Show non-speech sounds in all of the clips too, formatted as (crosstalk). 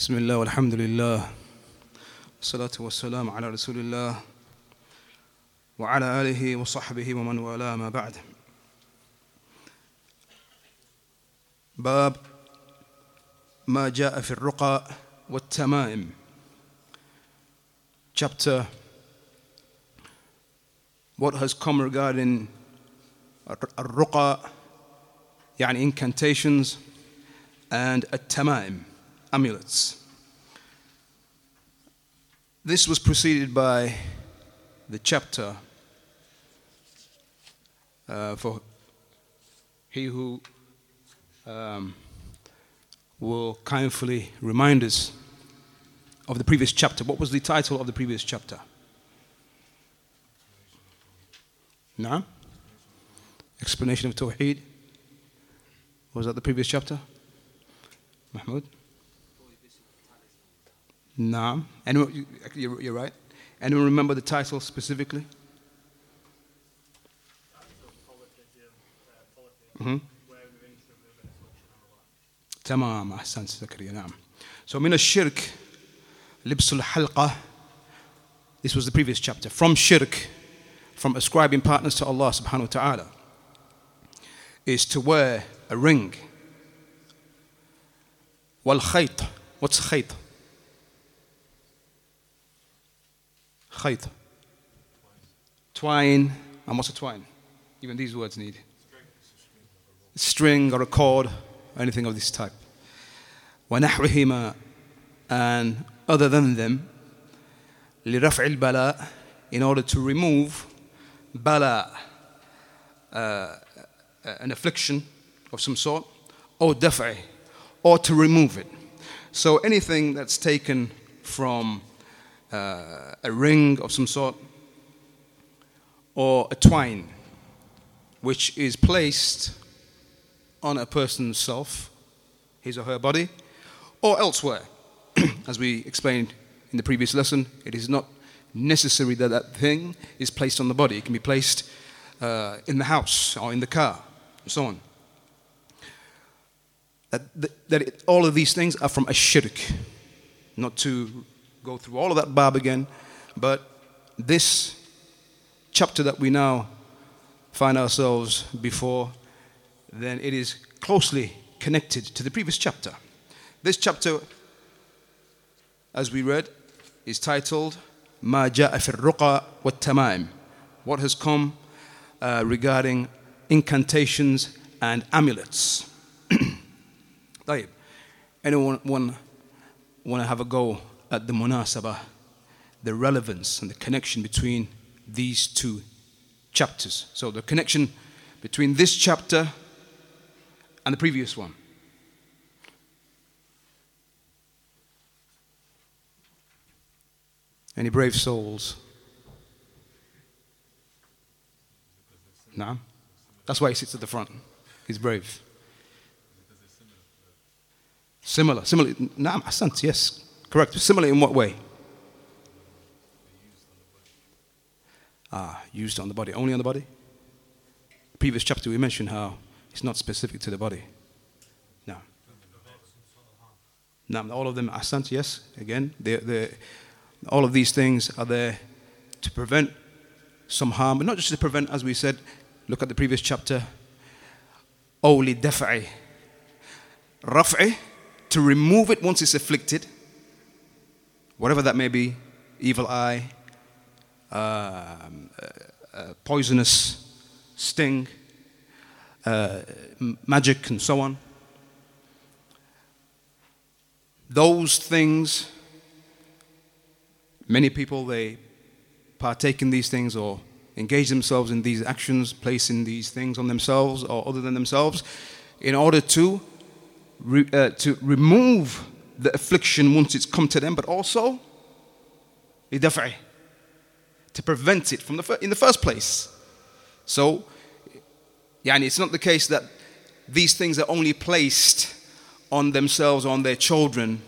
بسم الله والحمد لله والصلاة والسلام على رسول الله وعلى آله وصحبه ومن والاه ما بعد. باب ما جاء في الرقى والتمائم. Chapter what has come regarding الرقى يعني incantations and التمائم amulets. This was preceded by the chapter uh, for he who um, will kindly remind us of the previous chapter. What was the title of the previous chapter? No? Explanation of Tawheed. Was that the previous chapter? Mahmoud? No. Anyone, you're, you're right. Anyone remember the title specifically? Mm-hmm. تمام أحسنت زكريا نعم So من الشرك لبس الحلقة This was the previous chapter From shirk From ascribing partners to Allah subhanahu wa ta'ala Is to wear a ring والخيط What's خيط? خيط Twine And what's a twine? Even these words need string or a cord, anything of this type. ونحوهما and other than them لرفع البلاء in order to remove bala uh, an affliction of some sort or دفع or to remove it so anything that's taken from uh, a ring of some sort or a twine which is placed on a person's self, his or her body, or elsewhere. (clears throat) As we explained in the previous lesson, it is not necessary that that thing is placed on the body. It can be placed uh, in the house or in the car, and so on. That, that, that it, all of these things are from a shirk. Not to go through all of that bab again, but this chapter that we now find ourselves before then it is closely connected to the previous chapter. This chapter, as we read, is titled Ma Ja'a fi Ruqa wa Tamaim. What has come uh, regarding incantations and amulets. (clears throat) طيب. Anyone want, want to have a go at the munasabah, the relevance and the connection between these two chapters? So the connection between this chapter and the previous one. Any brave souls? No? That's why he sits at the front. He's brave. Similar. Similar. Naam, ahsant, yes. Correct. Similar in what way? Ah, used on the body. Only on the body? Previous chapter we mentioned how it's not specific to the body. No. No, all of them are sent, yes. Again, they're, they're, all of these things are there to prevent some harm, but not just to prevent, as we said, look at the previous chapter. Only daf'i. Raf'i, to remove it once it's afflicted, whatever that may be, evil eye, um, uh, poisonous sting, uh, magic and so on. Those things, many people they partake in these things or engage themselves in these actions, placing these things on themselves or other than themselves, in order to re, uh, to remove the affliction once it's come to them, but also to prevent it from the in the first place. So Yani it's not the case that these things are only placed on themselves, on their children,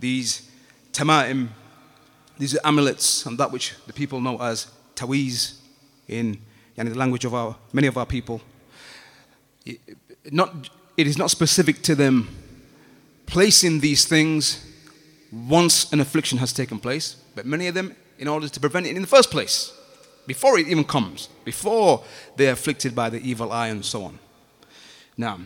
these tama'im, these amulets, and that which the people know as tawiz in yani, the language of our, many of our people. It, not, it is not specific to them placing these things once an affliction has taken place, but many of them in order to prevent it in the first place, before it even comes, before they're afflicted by the evil eye and so on. Now,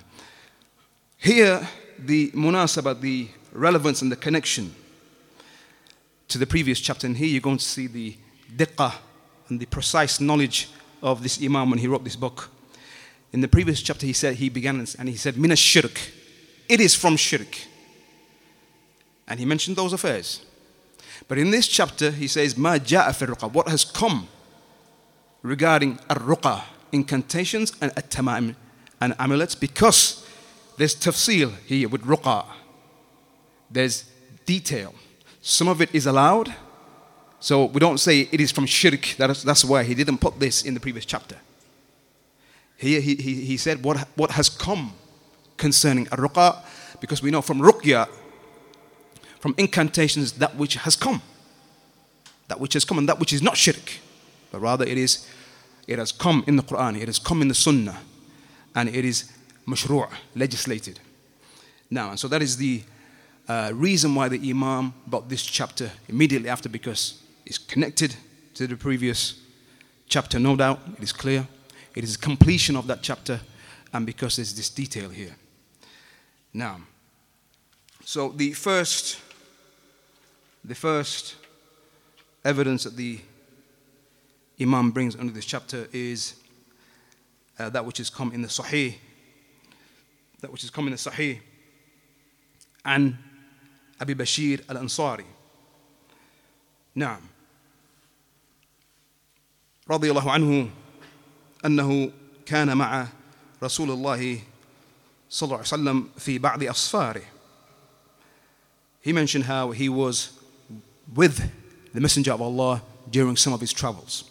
here the munasabah, the relevance and the connection to the previous chapter, and here you're going to see the diqqah and the precise knowledge of this Imam when he wrote this book. In the previous chapter, he said he began and he said, "Mina shirk." It is from shirk, and he mentioned those affairs. But in this chapter, he says, "Ma ja'a fi What has come regarding ar-ruqa, incantations and at-tama'im and amulets, because there's tafsil here with ruqa. There's detail. Some of it is allowed. So we don't say it is from shirk. That's, that's why he didn't put this in the previous chapter. Here he, he, he said what, what has come concerning ar-ruqa, because we know from ruqya, from incantations, that which has come. That which has come and that which is not shirk. But rather it is, it has come in the Quran, it has come in the Sunnah, and it is mashru' legislated. Now, and so that is the uh, reason why the Imam brought this chapter immediately after because it's connected to the previous chapter, no doubt. It is clear. It is a completion of that chapter, and because there's this detail here. Now, so the first, the first evidence that the Imam brings under this chapter is uh, that which has come in the Sahih, that which has come in the Sahih, and Abi Bashir al Ansari. نعم رضي الله عنه أنه كان مع رسول الله صلى الله عليه وسلم في بعض أصفاره He mentioned how he was with the Messenger of Allah during some of his travels.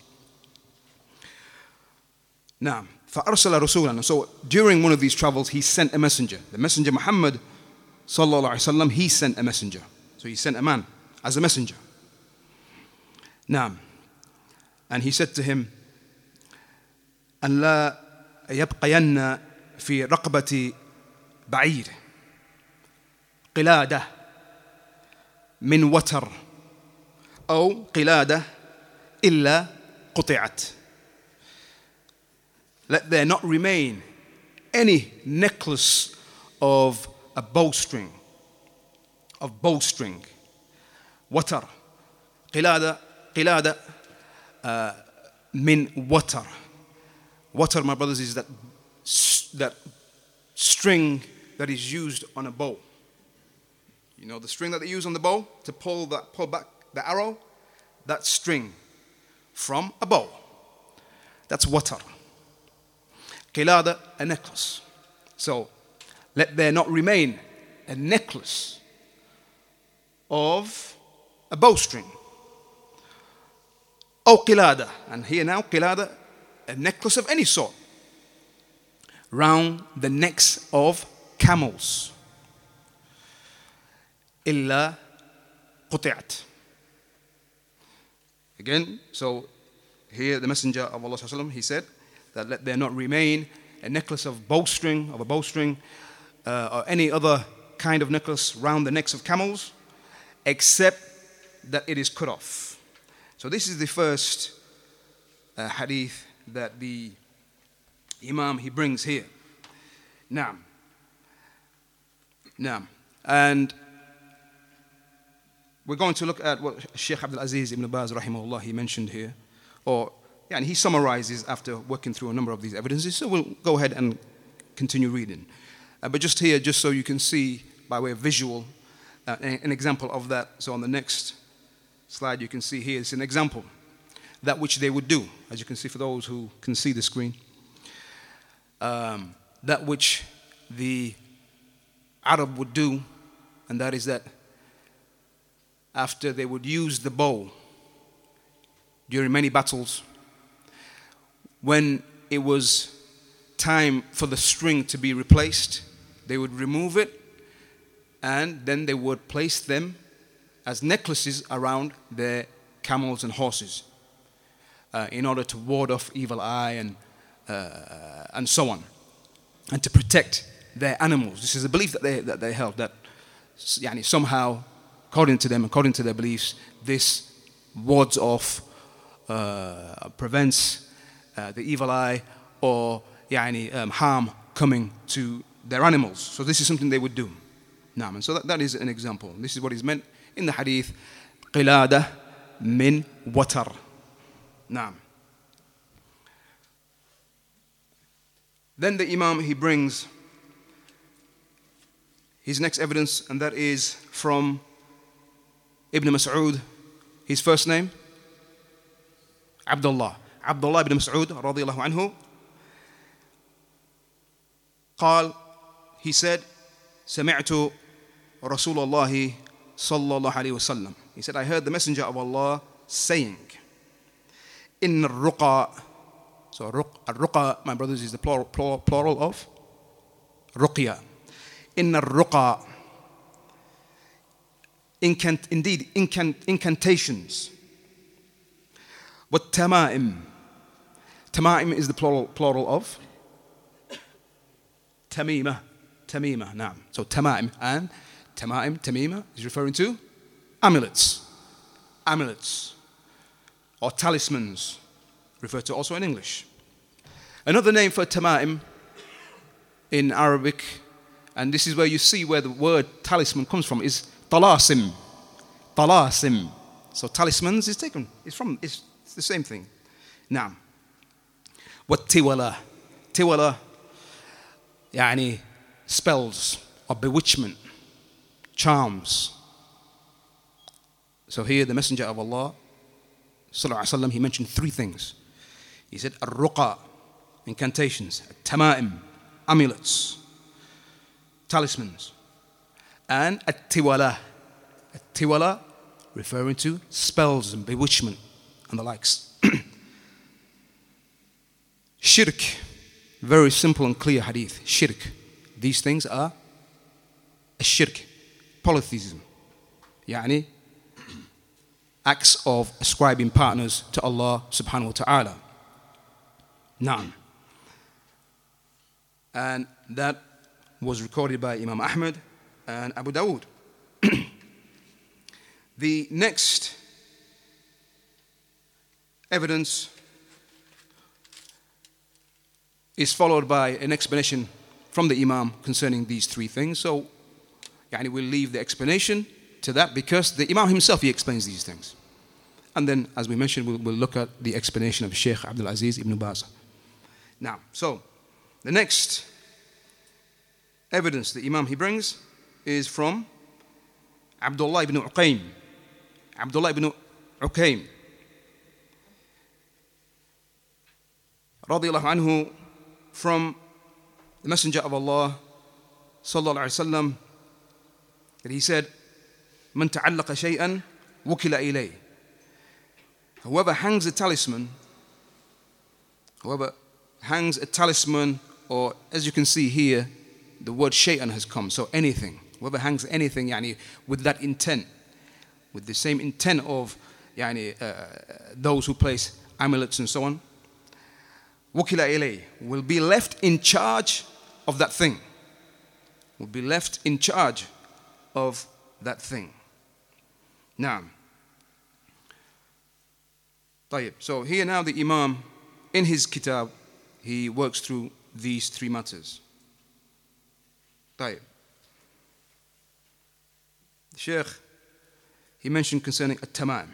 نعم فأرسل رسولا So during one of these travels he sent a messenger. The messenger Muhammad sallallahu alaihi wasallam he sent a messenger. So he sent a man as a messenger. نعم And he said to him أن لا يبقين في رقبة بعير قلادة من وتر أو قلادة إلا قطعت. Let there not remain any necklace of a bowstring of bowstring. وتر قلادة قلادة uh, من watar, وتر my brothers is that that string that is used on a bow. You know the string that they use on the bow to pull that pull back the arrow? That string from a bow. That's watar. Qilada, a necklace. So let there not remain a necklace of a bowstring. Oh, qilada. And here now, qilada, a necklace of any sort. Round the necks of camels. Illa quti'at. Again, so here the Messenger of Allah, he said, that let there not remain a necklace of bowstring, of a bowstring, uh, or any other kind of necklace round the necks of camels, except that it is cut off. So this is the first uh, hadith that the Imam he brings here. Now, now, and we're going to look at what Sheikh Abdul Aziz ibn Baz rahimahullah he mentioned here, or yeah, and he summarizes after working through a number of these evidences. So we'll go ahead and continue reading. Uh, but just here, just so you can see by way of visual, uh, an example of that. So on the next slide, you can see here it's an example that which they would do, as you can see for those who can see the screen. Um, that which the Arab would do, and that is that after they would use the bow during many battles, when it was time for the string to be replaced, they would remove it and then they would place them as necklaces around their camels and horses uh, in order to ward off evil eye and, uh, and so on, and to protect their animals. This is a belief that they, that they held that yani, somehow according to them, according to their beliefs, this wards off, uh, prevents uh, the evil eye or يعني, um, harm coming to their animals. So this is something they would do. Naam. And so that, that is an example. This is what is meant in the hadith. قلادة من وتر. Naam. Then the Imam he brings his next evidence, and that is from Ibn Mas'ud, his first name, Abdullah. Abdullah ibn Mas'ud رضي الله عنه قال he said سمعت رسول الله صلى الله عليه وسلم he said I heard the messenger of Allah saying إن الرقى so الرقى my brothers is the plural, plural, plural of رقية إن الرقى incant, indeed incant, incantations. What tamaim? Tamaim is the plural, plural of? Tamima. Tamima now so tamaim and tamaim tamima is referring to amulets. Amulets. Or talismans referred to also in english. Another name for tamaim in arabic and this is where you see where the word talisman comes from is Talasim. Talasim. So talismans is taken. It's from it's the same thing. Now. what tiwala, tiwala? يعني spells or bewitchment charms so here the messenger of Allah sallallahu alaihi wasallam he mentioned three things he said arruqa, incantations tamaim amulets talismans and at-tiwala. Referring to spells and bewitchment and the likes. (clears throat) Shirk, very simple and clear hadith. Shirk. These things are shirk, polytheism. Yani acts of ascribing partners to Allah subhanahu wa ta'ala. None. And that was recorded by Imam Ahmad and Abu Dawood. (clears throat) the next evidence is followed by an explanation from the Imam concerning these three things. So, yani we'll leave the explanation to that because the Imam himself he explains these things. And then, as we mentioned, we'll, we'll look at the explanation of Sheikh Abdul Aziz ibn Baz. Now, so the next evidence the Imam he brings is from Abdullah ibn Uqaym. Abdullah ibn Uqaym. Radiallahu anhu from the Messenger of Allah sallallahu alayhi wasallam that he said, من تعلق شيئا وكل إليه Whoever hangs a talisman, whoever hangs a talisman, or as you can see here, the word shay'an has come, so anything whoever hangs anything, yani, with that intent, with the same intent of yani, uh, those who place amulets and so on, wukila ilay, will be left in charge of that thing. Will be left in charge of that thing. Now, طيب. So here now the Imam, in his kitab, he works through these three matters. طيب. Sheikh, he mentioned concerning at-tama'im.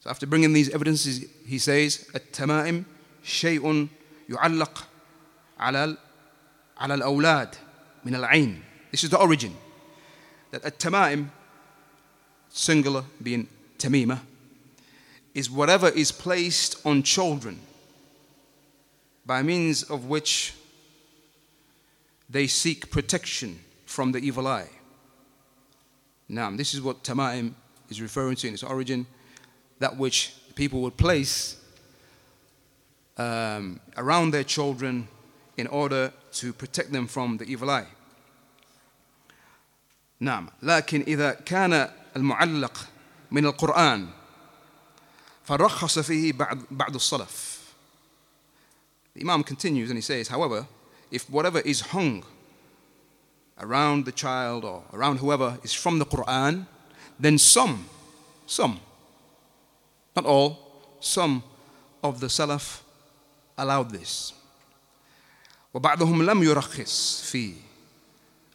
So after bringing these evidences, he says, at-tama'im shay'un yu'allaq ala al-awlad min al-ayn. This is the origin. That at-tama'im, singular being tamima, is whatever is placed on children by means of which they seek protection from the evil eye. Naam. This is what tamaim is referring to in its origin, that which people would place um, around their children in order to protect them from the evil eye. نعم لكن إذا كان المعلق من القرآن فرخص فيه بعض بعض السلف The Imam continues and he says, however, if whatever is hung around the child or around whoever is from the Quran, then some, some, not all, some of the Salaf allowed this. وبعضهم لم يرخص فيه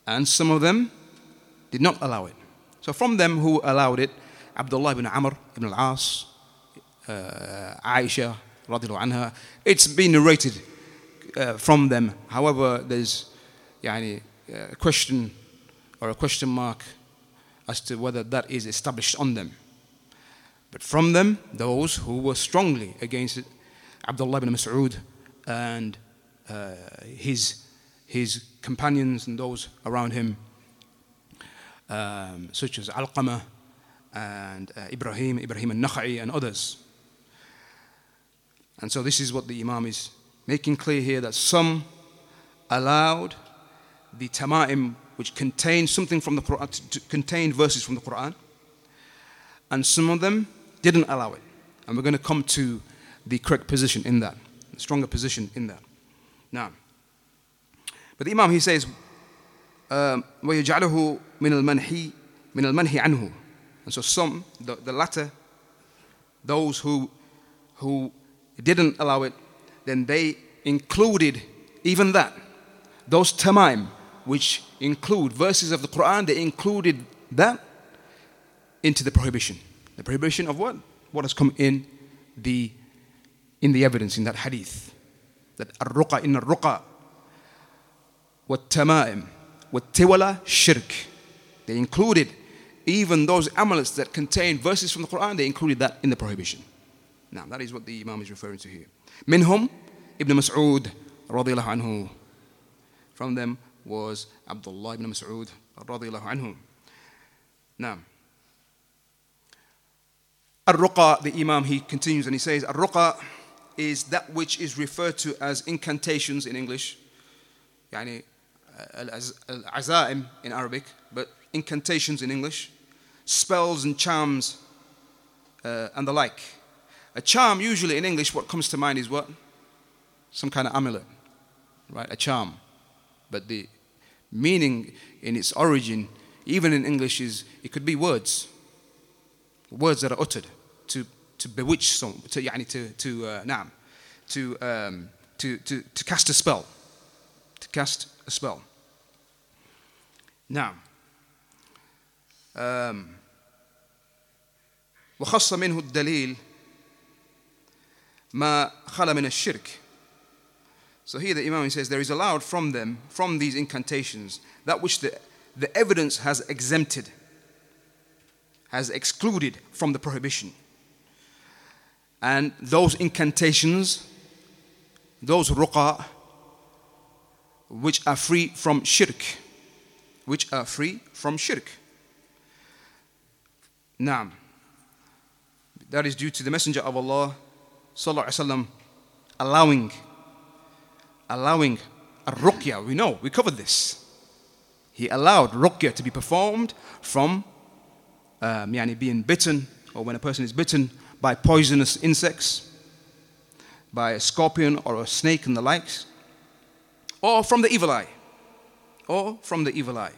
and some of them did not allow it. So from them who allowed it, Abdullah ibn Amr ibn al-As, uh, Aisha radiallahu anha, it's been narrated uh, from them. However, there's yani, a question or a question mark as to whether that is established on them. But from them, those who were strongly against it, Abdullah ibn Mas'ud and uh, his, his companions and those around him, um, such as Alqamah and uh, Ibrahim, Ibrahim al-Nakha'i and others. And so this is what the Imam is making clear here that some allowed the tama'im which contain something from the Quran, contained verses from the Quran, and some of them didn't allow it. And we're going to come to the correct position in that, the stronger position in that. Now, but the Imam he says, um, وَيَجْعَلُهُ مِنَ الْمَنْحِ مِنَ الْمَنْحِ عَنْهُ And so some, the, the latter, those who, who didn't allow it, then they included even that. Those tamaim, which include verses of the Quran, they included that into the prohibition. The prohibition of what? What has come in the in the evidence in that hadith. That ar-ruqa in ar-ruqa wat-tama'im wat-tiwala shirk. They included even those amulets that contain verses from the Quran, they included that in the prohibition. Now, that is what the Imam is referring to here. Minhum Ibn Mas'ud radiallahu anhu. From them was Abdullah ibn Mas'ud radiallahu anhu. Now, Ar-Ruqa, the Imam, he continues and he says, Ar-Ruqa is that which is referred to as incantations in English. Yani, al-azaim in Arabic, but incantations in English, spells and charms uh, and the like. A charm, usually in English, what comes to mind is what? Some kind of amulet, right? A charm But the meaning in its origin, even in English, is it could be words. Words that are uttered to, to bewitch someone, to, yani to, to, uh, naam, to, um, to, to, to cast a spell. To cast a spell. Now, وخص منه الدليل ما خلا من الشرك so here the Imam says there is allowed from them, from these incantations, that which the, the evidence has exempted, has excluded from the prohibition. And those incantations, those ruqa, which are free from shirk, which are free from shirk. Naam. That is due to the Messenger of Allah sallallahu alaihi wasallam allowing allowing a ruqya. We know, we covered this. He allowed ruqya to be performed from um, yani being bitten or when a person is bitten by poisonous insects, by a scorpion or a snake and the likes, or from the evil eye, or from the evil eye.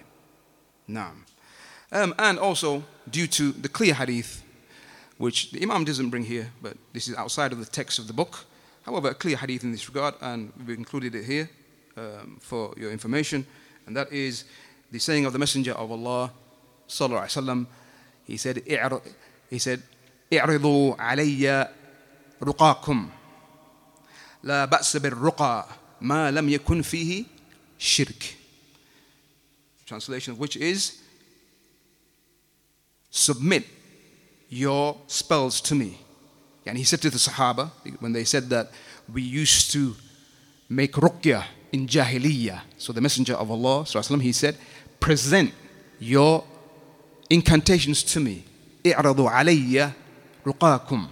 Now, um, and also due to the clear hadith, which the Imam doesn't bring here, but this is outside of the text of the book. However, a clear hadith in this regard, and we've included it here um, for your information, and that is the saying of the Messenger of Allah, sallallahu alaihi wasallam. He said, he said, اعرضوا علي رقاكم لا بأس بالرقى ما لم يكن فيه شرك translation of which is submit your spells to me and he said to the Sahaba when they said that we used to make ruqya in Jahiliyyah. So the Messenger of Allah, he said, present your incantations to me. اعرضوا علي رقاكم.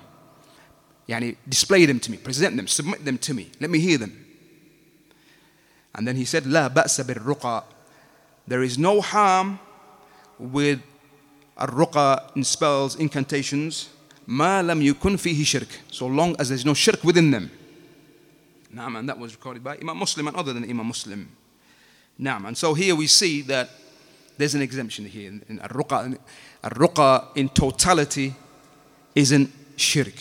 Yani display them to me, present them, submit them to me. Let me hear them. And then he said, لا بأس بالرقى. There is no harm with a ruqa in spells, incantations, ما لم يكن فيه شرك so long as there's no shirk within them نعم and that was recorded by Imam Muslim and other than Imam Muslim Naam. And so here we see that there's an exemption here. In, in Ar-Ruqa, Ar-Ruqa in totality isn't shirk.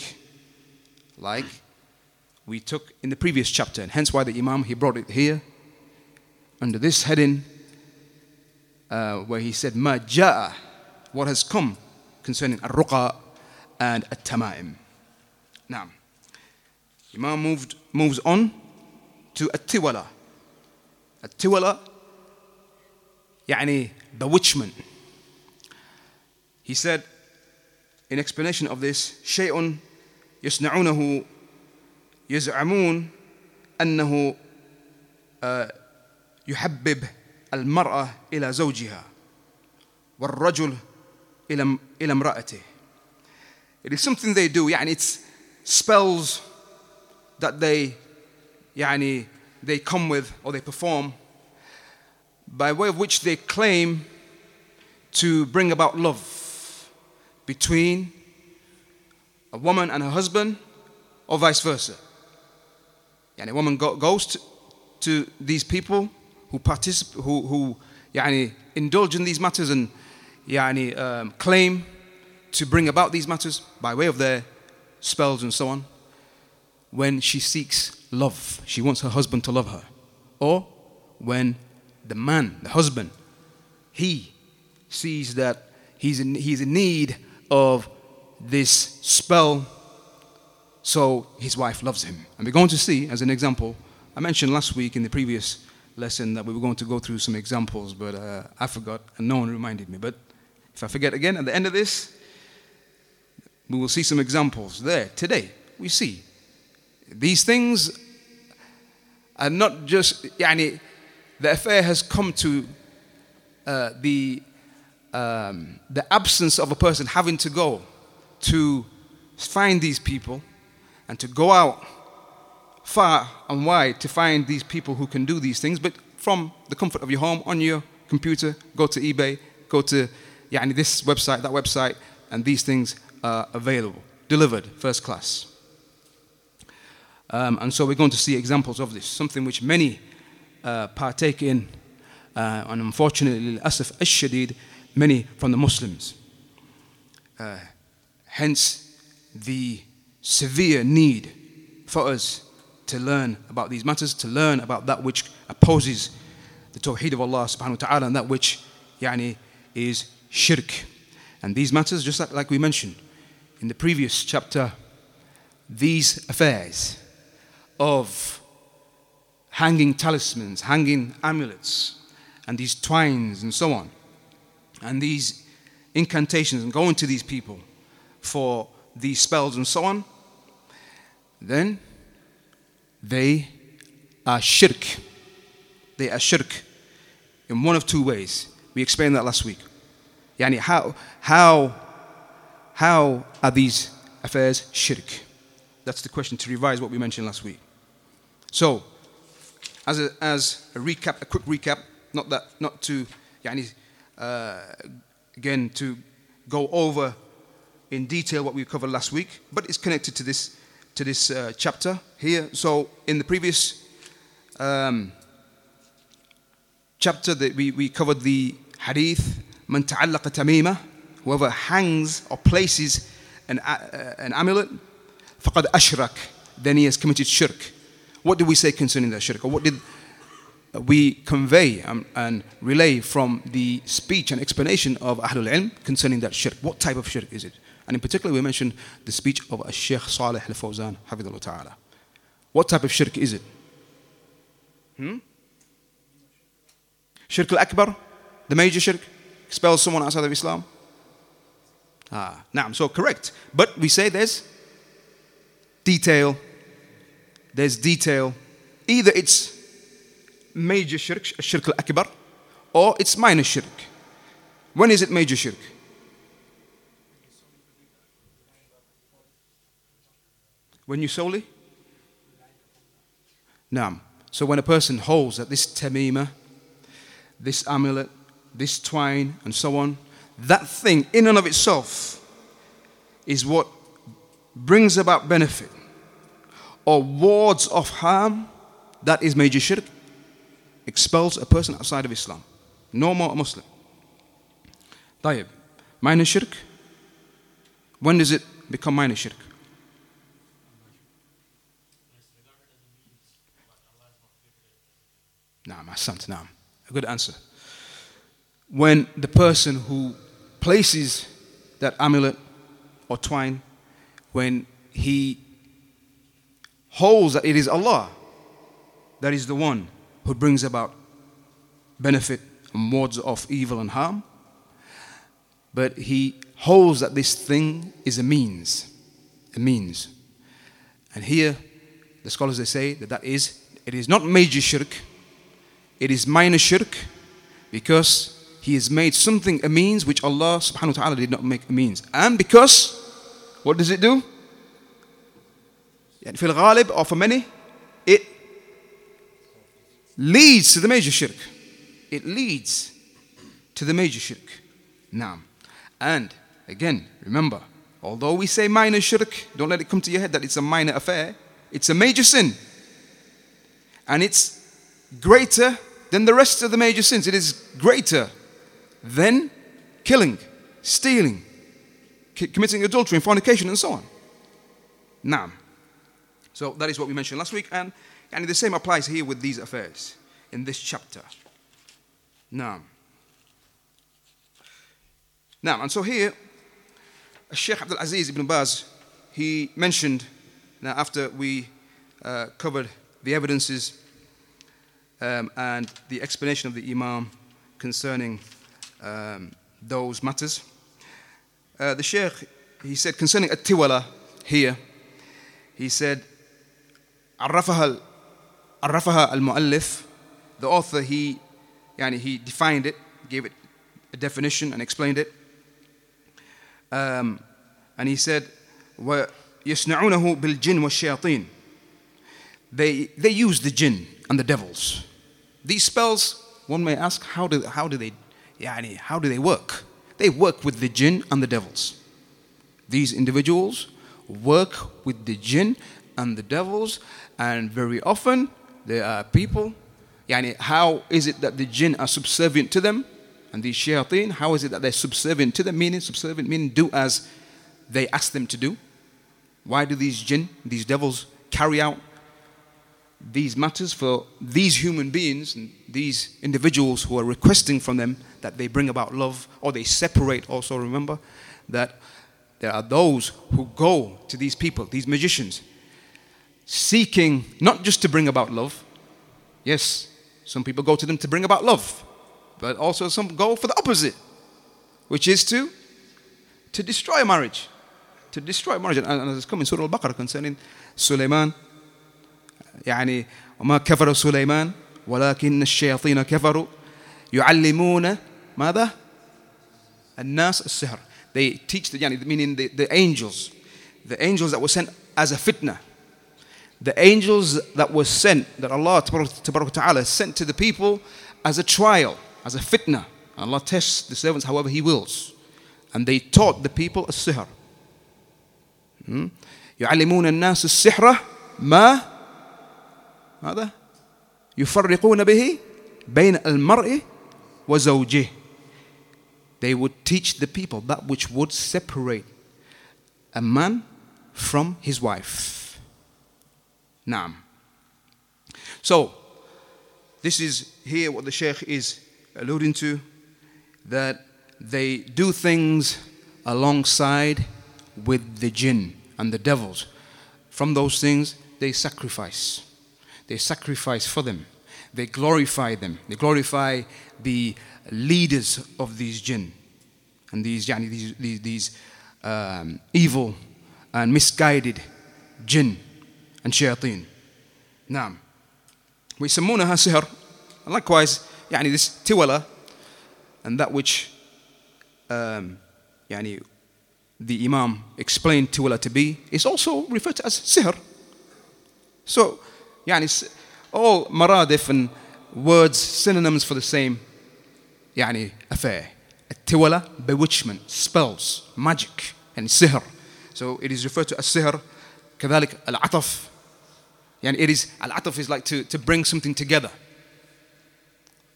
Like we took in the previous chapter, and hence why the Imam he brought it here under this heading uh, where he said, Ma ja'a, what has come concerning Ar-Ruqa and At-Tamaim. Now, Imam moved, moves on to At-Tiwala. At-Tiwala, يعني bewitchment. He said, in explanation of this, شيء يصنعونه يزعمون أنه يحبب المرأة إلى زوجها والرجل إلى إلى امرأته. It is something they do, يعني it's spells that they يعني they come with or they perform by way of which they claim to bring about love between a woman and her husband or vice versa. Yani a woman go, goes to, to, these people who participate, who, who yani, indulge in these matters and yani, um, claim to bring about these matters by way of their spells and so on. When she seeks love, she wants her husband to love her. Or when the man, the husband, he sees that he's in, he's in need of this spell, so his wife loves him. And we're going to see, as an example, I mentioned last week in the previous lesson that we were going to go through some examples, but uh, I forgot and no one reminded me. But if I forget again at the end of this, we will see some examples there today. We see these things are not just, yani, the affair has come to uh, the, um, the absence of a person having to go to find these people and to go out far and wide to find these people who can do these things, but from the comfort of your home, on your computer, go to eBay, go to yani, this website, that website, and these things are available, delivered, first class. Um, and so we're going to see examples of this, something which many uh, partake in, uh, and unfortunately, asaf ash-shadid, many from the Muslims. Uh, hence, the severe need for us to learn about these matters, to learn about that which opposes the tawheed of Allah subhanahu wa ta'ala and that which yani, is shirk. And these matters, just like, like we mentioned in the previous chapter, these affairs of hanging talismans, hanging amulets, and these twines and so on, and these incantations, and going to these people for these spells and so on, then they are shirk. They are shirk in one of two ways. We explained that last week. Yani how, how, how are these affairs shirk? That's the question to revise what we mentioned last week. So, as a, as a recap, a quick recap, not that, not to, uh, again, to go over in detail what we covered last week, but it's connected to this, to this uh, chapter here. So, in the previous um, chapter, that we, we covered the hadith, man ta'allaqa whoever hangs or places an, uh, an amulet, faqad ashrak, then he has committed shirk. What did we say concerning that shirk? Or what did we convey and, and relay from the speech and explanation of Ahlul Ilm concerning that shirk? What type of shirk is it? And in particular, we mentioned the speech of Sheikh Saleh Al Fawzan, Hafidullah Ta'ala. What type of shirk is it? Hmm? Shirk al Akbar, the major shirk, expels someone outside of Islam. Ah, now, so correct. But we say there's detail there's detail. Either it's major shirk, shirk al-akbar, or it's minor shirk. When is it major shirk? When you solely? Now, so when a person holds that this tamima, this amulet, this twine, and so on, that thing in and of itself is what brings about benefit or wards off harm, that is major shirk. expels a person outside of Islam. No more a Muslim. طيب minor shirk when does it become minor shirk Naam, ahsant, naam. A good answer. When the person who places that amulet or twine, when he holds that it is Allah that is the one who brings about benefit and wards off evil and harm, but he holds that this thing is a means, a means. And here, the scholars they say that that is, it is not major shirk, it is minor shirk because he has made something a means which Allah subhanahu wa ta'ala did not make a means. And because, what does it do? في الغالب or for many, it leads to the major shirk. It leads to the major shirk. Now, and again, remember, although we say minor shirk, don't let it come to your head that it's a minor affair. It's a major sin. And it's greater than the rest of the major sins. It is greater than killing, stealing, committing adultery and fornication and so on. Now, so that is what we mentioned last week, and, and the same applies here with these affairs in this chapter. Now, now, and so here, Sheikh Abdul Aziz ibn Baz, he mentioned, now after we uh, covered the evidences um, and the explanation of the Imam concerning um, those matters. Uh, the Sheikh, he said concerning at-tiwala here, he said, عرفها عرفها المؤلف the author he يعني he defined it gave it a definition and explained it um, and he said ويصنعونه بالجن والشياطين they they use the jinn and the devils these spells, one may ask, how do, how do they, how do they work? They work with the jinn and the devils. These individuals work with the jinn and the devils, and very often there are people. How is it that the jinn are subservient to them? And these shayateen, how is it that they're subservient to them? Meaning, subservient meaning do as they ask them to do. Why do these jinn, these devils, carry out these matters for these human beings and these individuals who are requesting from them that they bring about love or they separate also remember that there are those who go to these people these magicians seeking not just to bring about love yes some people go to them to bring about love but also some go for the opposite which is to to destroy marriage to destroy marriage and, and it's coming surah al-baqarah concerning Sulaiman يعني وما كفر سليمان ولكن الشياطين كفروا يعلمون ماذا الناس السحر they teach the يعني meaning the, the angels the angels that were sent as a fitna the angels that were sent that Allah ta'ala sent to the people as a trial as a fitna Allah tests the servants however he wills and they taught the people a sihr يعلمون الناس السحرة ما ماذا يفرقون به بين المرء وزوجه they would teach the people that which would separate a man from his wife. Naam. So, this is here what the Sheikh is alluding to that they do things alongside with the jinn and the devils. From those things, they sacrifice. They sacrifice for them. They glorify them. They glorify the leaders of these jinn and these, yani, these, these, these um, evil and misguided jinn and shayateen. نعم ويسمونها سحر and likewise يعني this tiwala and that which um, يعني the Imam explained tiwala to be is also referred to as sihr. So يعني all مرادف and words synonyms for the same يعني affair التولى bewitchment spells magic and sihr so it is referred to as sihr كذلك العطف يعني it is العطف is like to, to bring something together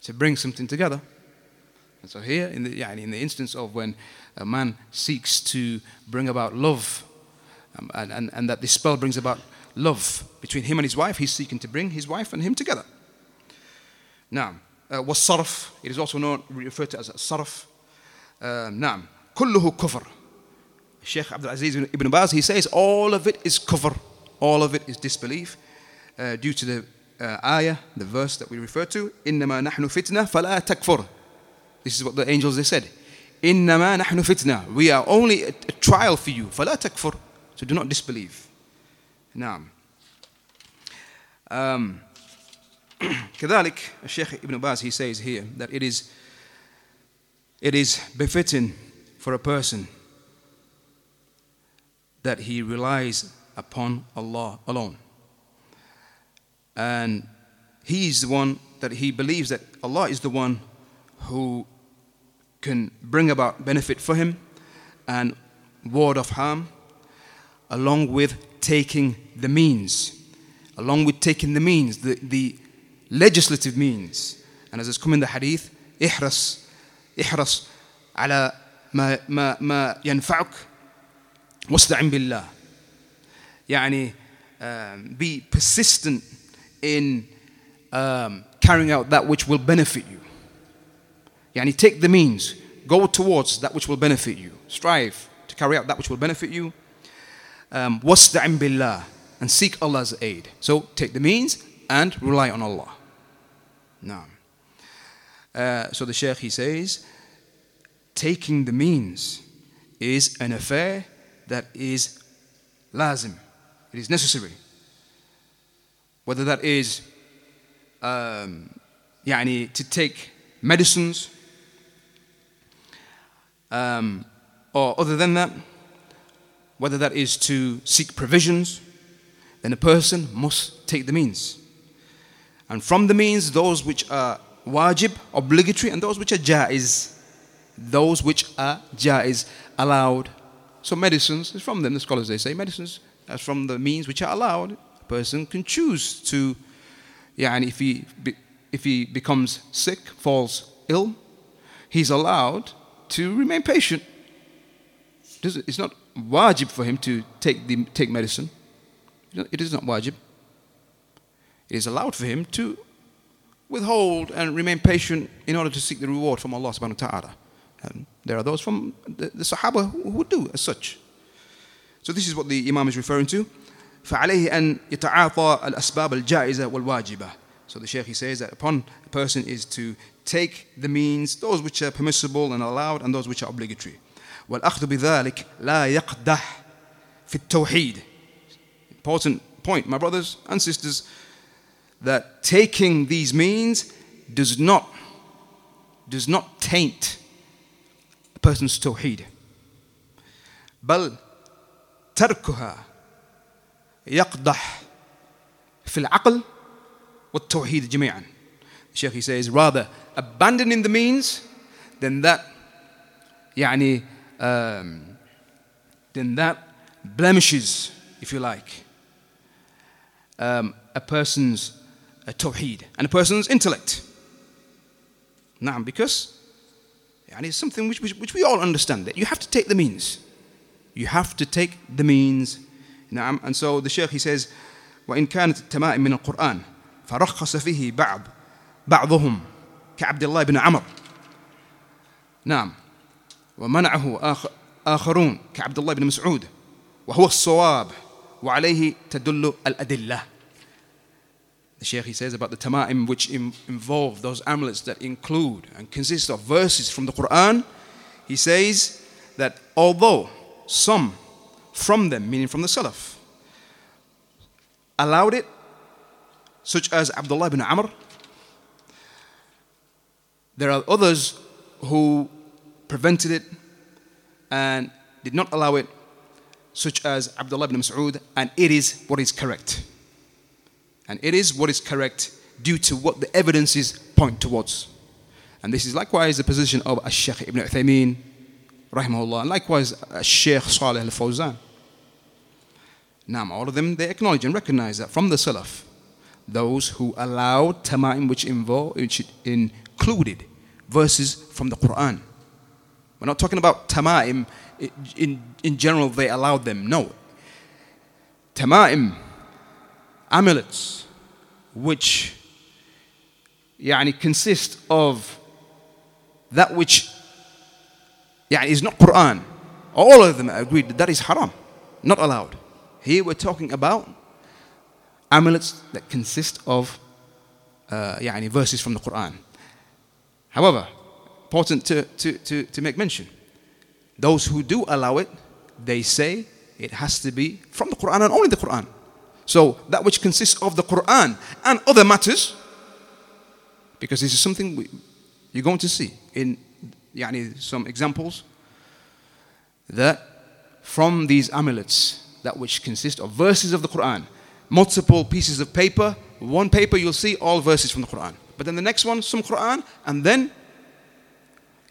to bring something together. And so here, in the, in the instance of when a man seeks to bring about love, um, and, and, and that this spell brings about love between him and his wife, he's seeking to bring his wife and him together. Now, uh, was sarf, it is also known, referred to as sarf. نعم كله كفر Sheikh Abdul Aziz ibn Baz he says all of it is kufr all of it is disbelief uh, due to the uh, ayah the verse that we refer to إنما نحن فتنة فلا تكفر this is what the angels they said إنما نحن فتنة we are only a, a trial for you فلا تكفر so do not disbelieve نعم um, (clears throat) كذلك الشيخ ابن باز he says here that it is it is befitting for a person that he relies upon Allah alone. And he is the one that he believes that Allah is the one who can bring about benefit for him and ward off harm, along with taking the means, along with taking the means, the, the legislative means. And as it's come in the hadith, ihras, ihras على ما ما ما ينفعك واستعن بالله يعني um, be persistent in um, carrying out that which will benefit you يعني take the means go towards that which will benefit you strive to carry out that which will benefit you um, واستعن بالله and seek Allah's aid so take the means and rely on Allah now uh, so the Shaykh he says taking the means is an affair that is lazim. It is necessary. Whether that is um, يعني, to take medicines um, or other than that, whether that is to seek provisions, then a person must take the means. And from the means, those which are wajib, obligatory, and those which are jaiz, those which are jaiz, allowed. So medicines is from them, the scholars they say, medicines are from the means which are allowed. A person can choose to, yeah, and if he, if he becomes sick, falls ill, he's allowed to remain patient. It's not wajib for him to take, the, take medicine. It is not wajib. It is allowed for him to withhold and remain patient in order to seek the reward from Allah subhanahu wa ta'ala. And there are those from the, the Sahaba who, who do as such. So this is what the Imam is referring to. فعليه أن يتعاطى الأسباب الجائزة والواجبة. So the Shaykh he says that upon a person is to take the means, those which are permissible and allowed and those which are obligatory. والأخذ بذلك لا يقدح في التوحيد. Important point, my brothers and sisters, that taking these means does not does not taint person's tawheed بل تركها يقدح في العقل والتوحيد جميعا Sheikh he says rather abandoning the means then that يعني um, then that blemishes if you like um, a person's uh, tawheed and a person's intellect نعم because and it's something which, which, which we all understand that you have to take the means. You have to take the means. نعم and so the Shaykh he says وإن كانت التمائم من القرآن فرخص فيه بعض بعضهم كعبد الله بن عمر نعم ومنعه آخرون كعبد الله بن مسعود وهو الصواب وعليه تدل الأدلة the Shaykh he says about the tama'im which Im- involve those amulets that include and consist of verses from the Quran. He says that although some from them, meaning from the Salaf, allowed it, such as Abdullah ibn Amr, there are others who prevented it and did not allow it, such as Abdullah ibn Mas'ud, and it is what is correct. And it is what is correct due to what the evidences point towards. And this is likewise the position of Ash-Shaykh Ibn Uthaymeen, rahimahullah, and likewise Shaykh Salih al-Fawzan. Now, all of them, they acknowledge and recognize that from the Salaf, those who allowed tama'im which, involve, which included verses from the Quran. We're not talking about tamaim. In, in general, they allowed them. No. Tamaim, amulets, which يعني, consist of that which يعني, is not Quran. All of them agreed that that is haram, not allowed. Here we're talking about amulets that consist of uh, يعني, verses from the Quran. However, important to, to, to, to make mention those who do allow it, they say it has to be from the Quran and only the Quran. So that which consists of the Quran and other matters, because this is something we, you're going to see in yani, some examples, that from these amulets, that which consists of verses of the Quran, multiple pieces of paper, one paper you'll see all verses from the Quran. But then the next one, some Quran, and then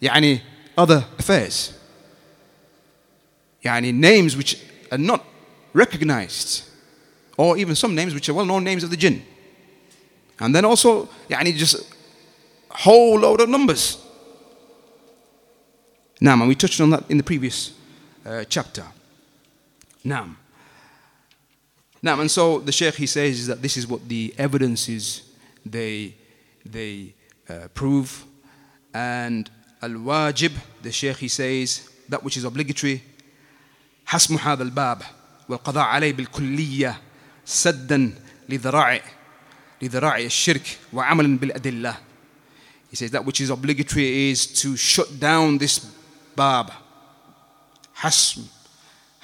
yani, other affairs. Yani, names which are not recognized or even some names which are well known names of the jinn. And then also, yani just a whole load of numbers. Now, and we touched on that in the previous uh, chapter. Naam. Naam, and so the Sheikh he says is that this is what the evidence is they, they uh, prove. And al wajib, the Sheikh he says, that which is obligatory, hasmu al bab, wal qada' alay bil kulliyah سدا لذراع لذراع الشرك وعملا بالأدلة. He says that which is obligatory is to shut down this bab. حسم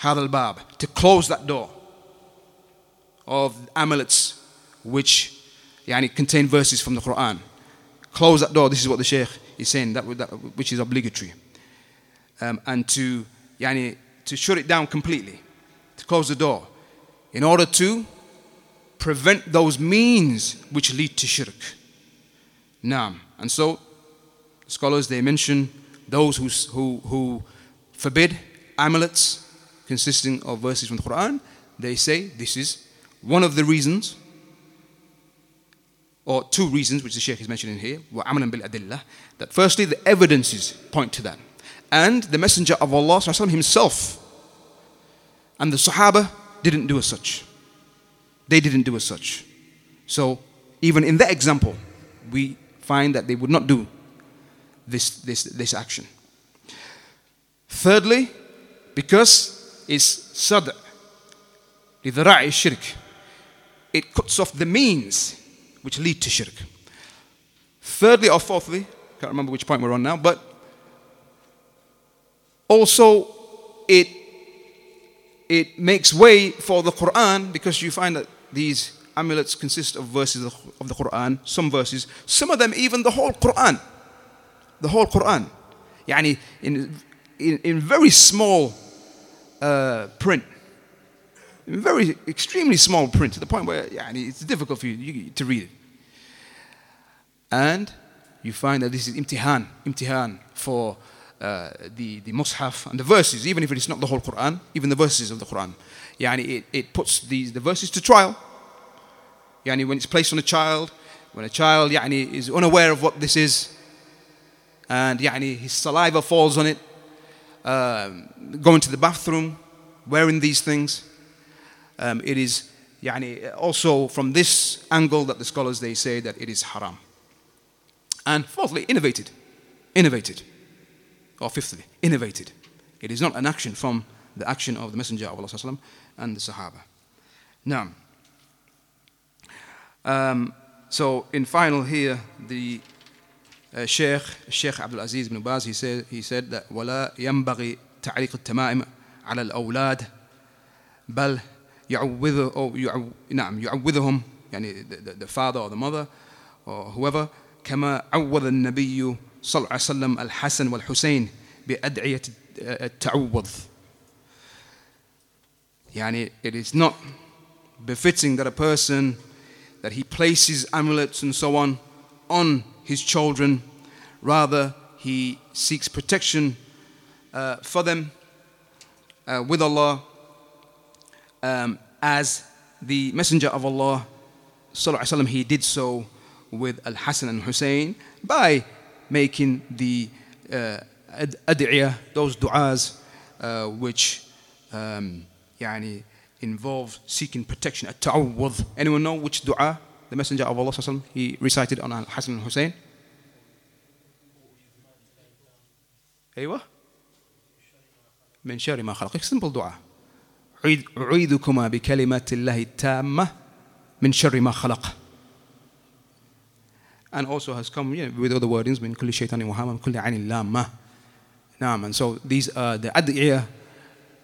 هذا الباب to close that door of amulets which يعني, contain verses from the Quran. Close that door. This is what the Shaykh is saying, that, that which is obligatory. Um, and to, يعني, to shut it down completely, to close the door, in order to prevent those means which lead to shirk. Naam. And so, scholars they mention those who, who, who forbid amulets consisting of verses from the Quran. They say this is one of the reasons or two reasons, which the Sheikh is mentioning here, وَعَمَلًا بِالْأَدِلَّةِ that firstly, the evidences point to that. And the Messenger of Allah himself and the Sahaba didn't do as such. They didn't do as such. So, even in that example, we find that they would not do this, this, this action. Thirdly, because it's sad, لذراع shirk, it cuts off the means which lead to shirk. Thirdly or fourthly, can't remember which point we're on now, but also it it makes way for the Quran because you find that these amulets consist of verses of the Quran, some verses, some of them even the whole Quran. The whole Quran. Yani in, in, in very small uh, print. In very extremely small print to the point where yani, it's difficult for you to read it. And you find that this is imtihan, imtihan for uh, the, the mushaf and the verses, even if it is not the whole Quran, even the verses of the Quran. Yani it, it puts these, the verses to trial. Yani when it's placed on a child, when a child yani, is unaware of what this is, and yani, his saliva falls on it, um, going to the bathroom, wearing these things, um, it is yani, also from this angle that the scholars they say that it is haram. And fourthly, innovated. Innovated. Or fifthly, innovated. It is not an action from the action of the Messenger of Allah and the Sahaba. Now, um, so in final here, the uh, Sheikh, Sheikh Abdul Aziz ibn Baz, he said, he said that ولا ينبغي تعليق التمائم على الأولاد بل يعوذ أو يعو, نعم يعوذهم يعني the, the, the father or the mother or whoever كما عوض النبي صلى الله عليه وسلم الحسن والحسين بأدعية التعوض يعني it is not befitting that a person that he places amulets and so on on his children rather he seeks protection uh, for them uh, with Allah um, as the messenger of Allah sallallahu alaihi wasallam he did so with Al Hassan and Hussein by making the uh, ad'iyah, those du'as uh, which um, يعني involve seeking protection. At-ta'awwadh. Anyone know which du'a the Messenger of Allah he recited on Al Hassan and Hussein? أيوة من شر ما خلق simple dua أعيذكما بكلمات الله التامة من شر ما خلق and also has come you know, with other wordings من كل شيطان وهام من كل عين لامة نعم and so these are the ad'iyah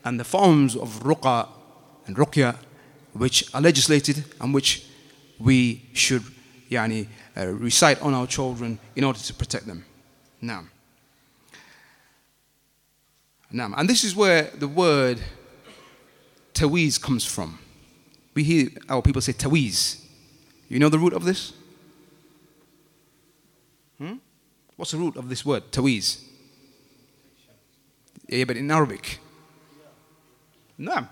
and the forms of ruqa and ruqya which are legislated and which we should يعني, uh, recite on our children in order to protect them. Now, now, and this is where the word tawiz comes from. We hear our people say tawiz. You know the root of this? What's the root of this word, tawiz? Yeah, but in Arabic. نعم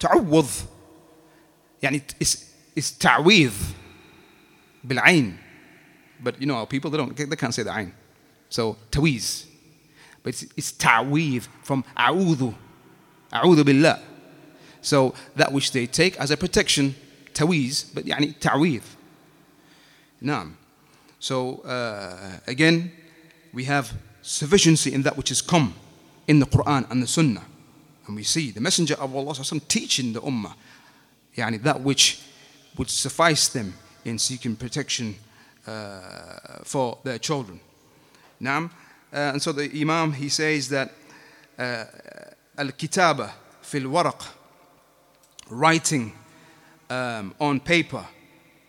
تعوض يعني it's, it's تعويض بالعين but you know our people they don't they can't say the ain so tawiz but it's, it's ta'weed from a'udhu a'udhu billah so that which they take as a protection tawiz but يعني ta'weed نعم so uh, again we have sufficiency in that which has come in the Quran and the Sunnah and we see the Messenger of Allah teaching the Ummah yani that which would suffice them in seeking protection uh, for their children. Now, uh, and so the Imam he says that uh, al-kitaba fil waraq, writing um, on paper.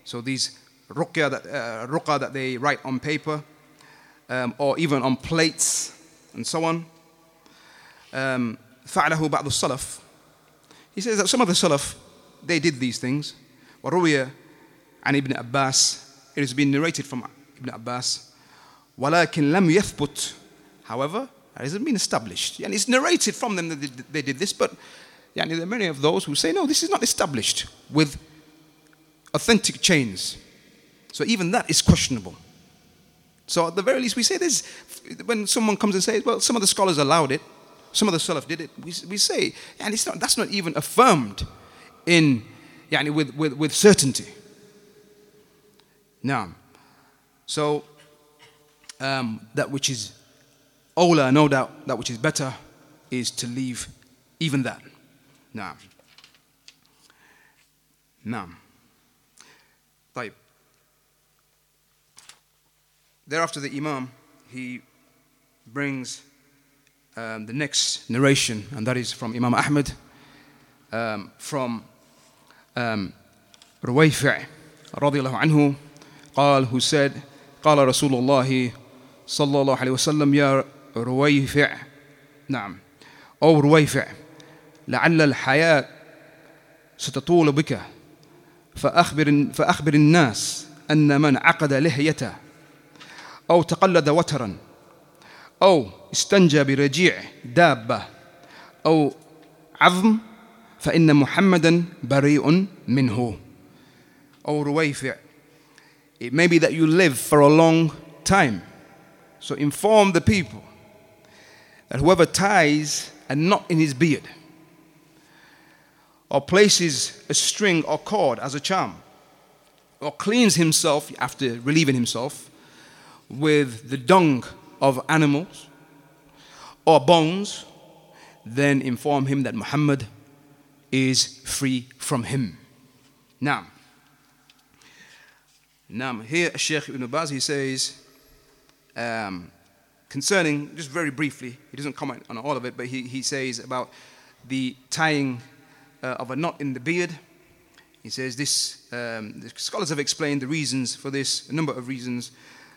So these ruqya that, uh, ruqa that they write on paper, um, or even on plates and so on. Um, فعله بعض السلف he says that some of the Salaf, they did these things. وروي عن ابن Abbas, it has been narrated from Ibn Abbas. ولكن لم يثبت, however, it hasn't been established. And it's narrated from them that they did this, but يعني, there are many of those who say, no, this is not established with authentic chains. So even that is questionable. So at the very least, we say this when someone comes and says, well, some of the scholars allowed it, some of the Salaf did it. We, we say, and it's not, that's not even affirmed in, yani with, with, with certainty. Now, so um, that which is ola, no doubt, that which is better is to leave even that. Now, now, Thereafter, the Imam he brings um, the next narration, and that is from Imam Ahmed, um, from um, Ruwayfi' رضي الله عنه قال who said قال رسول الله صلى الله عليه وسلم يا رويفع نعم أو رويفع لعل الحياة ستطول بك فأخبر, فأخبر الناس أن من عقد لحيته أو تقلد وترا أو استنجى برجيع دابة أو عظم فإن محمدا بريء منه أو رويفع It may be that you live for a long time. So inform the people that whoever ties a knot in his beard or places a string or cord as a charm or cleans himself after relieving himself with the dung of animals or bones, then inform him that Muhammad is free from him. Now, now here Sheikh Ibn Baz he says um, concerning just very briefly, he doesn't comment on all of it, but he, he says about the tying uh, of a knot in the beard. He says this, um, the scholars have explained the reasons for this, a number of reasons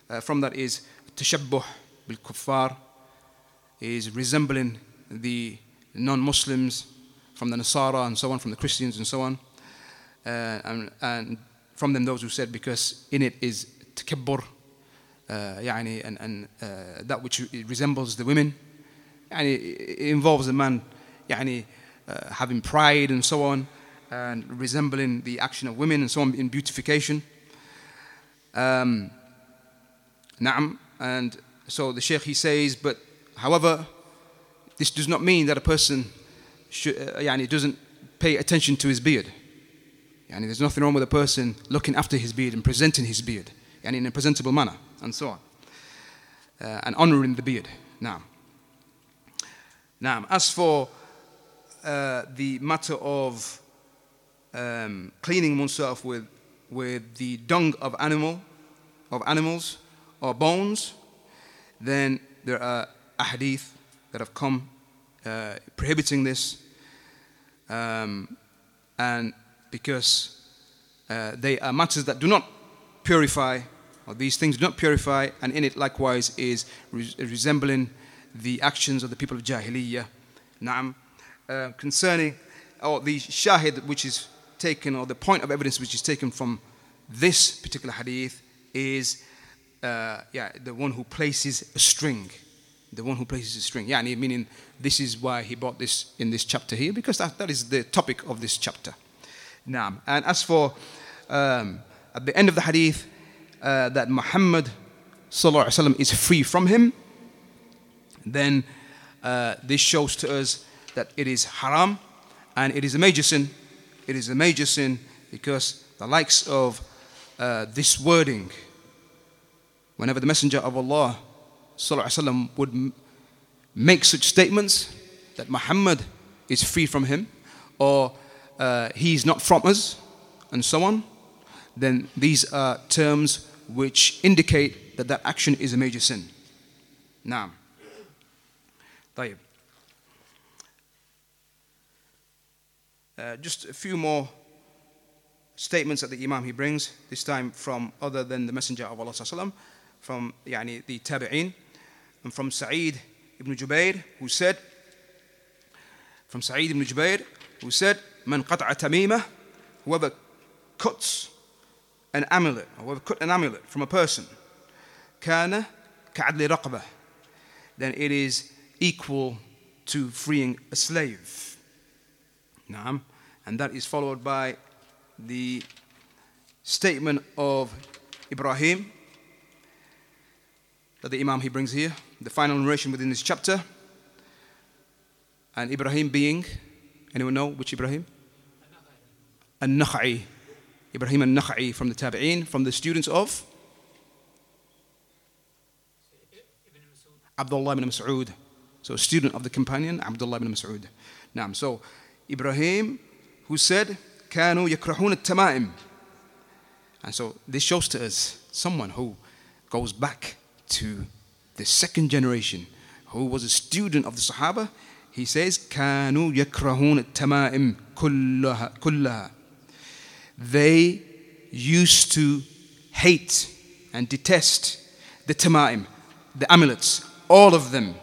Uh, from that is tashabbuh bil-kuffar is resembling the non-Muslims from the Nasara and so on, from the Christians and so on. Uh, and, and, from them those who said because in it is takabbur, uh, يعني, and, and uh, that which resembles the women. يعني, it involves the man يعني, uh, having pride and so on, and resembling the action of women and so on in beautification. Uh, Um, na'am. And so the Sheikh he says, but however, this does not mean that a person should, uh, yani, doesn't pay attention to his beard. Yani, there's nothing wrong with a person looking after his beard and presenting his beard yani, in a presentable manner and so on. Uh, and honoring the beard. Now, now as for uh, the matter of um, cleaning oneself with, with the dung of animal, of animals or bones, then there are ahadith that have come uh, prohibiting this. Um, and because uh, they are matters that do not purify, or these things do not purify, and in it likewise is re- resembling the actions of the people of Jahiliyyah. Naam. Uh, concerning, or the shahid which is taken, or the point of evidence which is taken from this particular hadith is uh, yeah, the one who places a string. The one who places a string. Yeah, meaning this is why he brought this in this chapter here, because that, that is the topic of this chapter. Now, and as for um, at the end of the hadith, uh, that Muhammad وسلم, is free from him, then uh, this shows to us that it is haram and it is a major sin. It is a major sin because the likes of uh, this wording, whenever the Messenger of Allah وسلم, would make such statements that Muhammad is free from him or uh, he is not from us and so on, then these are terms which indicate that that action is a major sin. Now, طيب. Uh, just a few more statements that the Imam he brings, this time from other than the Messenger of Allah وسلم, from يعني, the Tabi'een, and from Sa'id ibn Jubair, who said, from Sa'id ibn Jubair, who said, Man qat'a tamimah, whoever cuts an amulet, or whoever cut an amulet from a person, kana ka'adli raqbah, then it is equal to freeing a slave. Naam. And that is followed by the statement of Ibrahim that the Imam he brings here, the final narration within this chapter. And Ibrahim being, anyone know which Ibrahim? An-Nakha'i. Ibrahim An-Nakha'i from the Tabi'een, from the students of Abdullah ibn Mas'ud. So a student of the companion, Abdullah ibn Mas'ud. Now, so Ibrahim, who said, كانوا يكرهون التمائم. And so this shows to us someone who goes back to the second generation, who was a student of the Sahaba. He says, كانوا يكرهون التمائم كلها كلها. They used to hate and detest the tamaim, the amulets, all of them.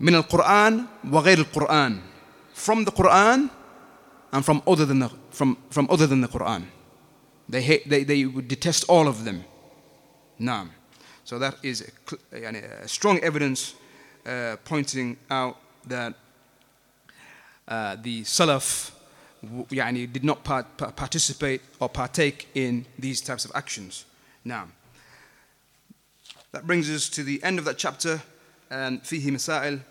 من القرآن وغير القرآن from the Quran and from other than the, from, from other than the Quran. They, hate, they, they would detest all of them. Naam. So that is a, a strong evidence uh, pointing out that uh, the Salaf yani, did not part, participate or partake in these types of actions. Now, that brings us to the end of that chapter and fihi masail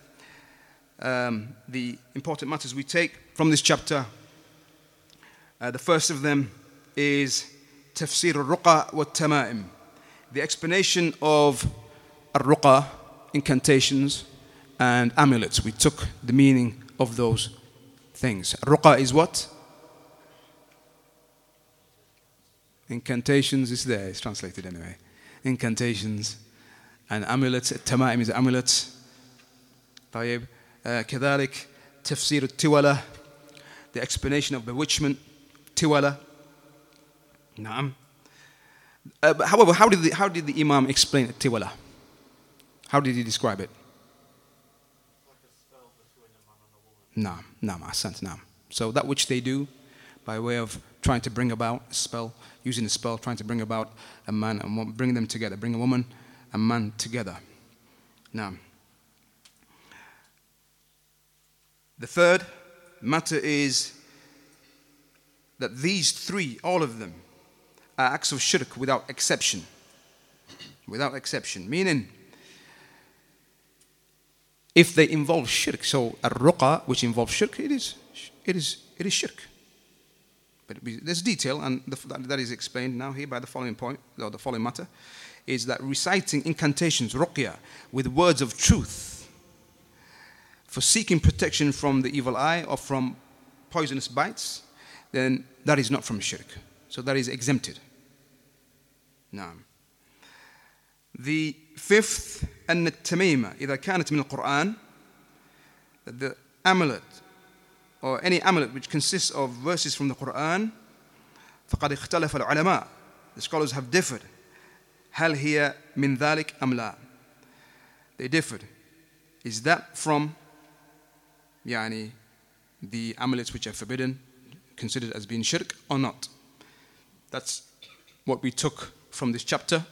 um, the important matters we take from this chapter. Uh, the first of them is tafsir al-ruqa wa tamaim, the explanation of al-ruqa, incantations, and amulets. We took the meaning of those things. Ruqa is what? Incantations is there, it's translated anyway. Incantations and amulets, tamaim is amulets. طيب كذلك تفسير التولة the explanation of bewitchment tiwala نعم uh, however, how did, the, how did the Imam explain tiwala? How did he describe it? Naam, my son, naam. So that which they do by way of trying to bring about a spell, using a spell, trying to bring about a man and bring them together, bring a woman and man together. Now, The third matter is that these three, all of them, uh, acts of shirk without exception. Without exception. Meaning, if they involve shirk, so a ruqa which involves shirk, it is, it is, it is shirk. But there's detail, and the, that is explained now here by the following point, or the following matter, is that reciting incantations, ruqya, with words of truth for seeking protection from the evil eye or from poisonous bites, then that is not from shirk So that is exempted. Now, the fifth, أن التميمة إذا كانت من القرآن the amulet or any amulet which consists of verses from the Quran فقد اختلف العلماء the scholars have differed هل هي من ذلك أم لا they differed is that from يعني the amulets which are forbidden considered as being shirk or not That's what we took from this chapter.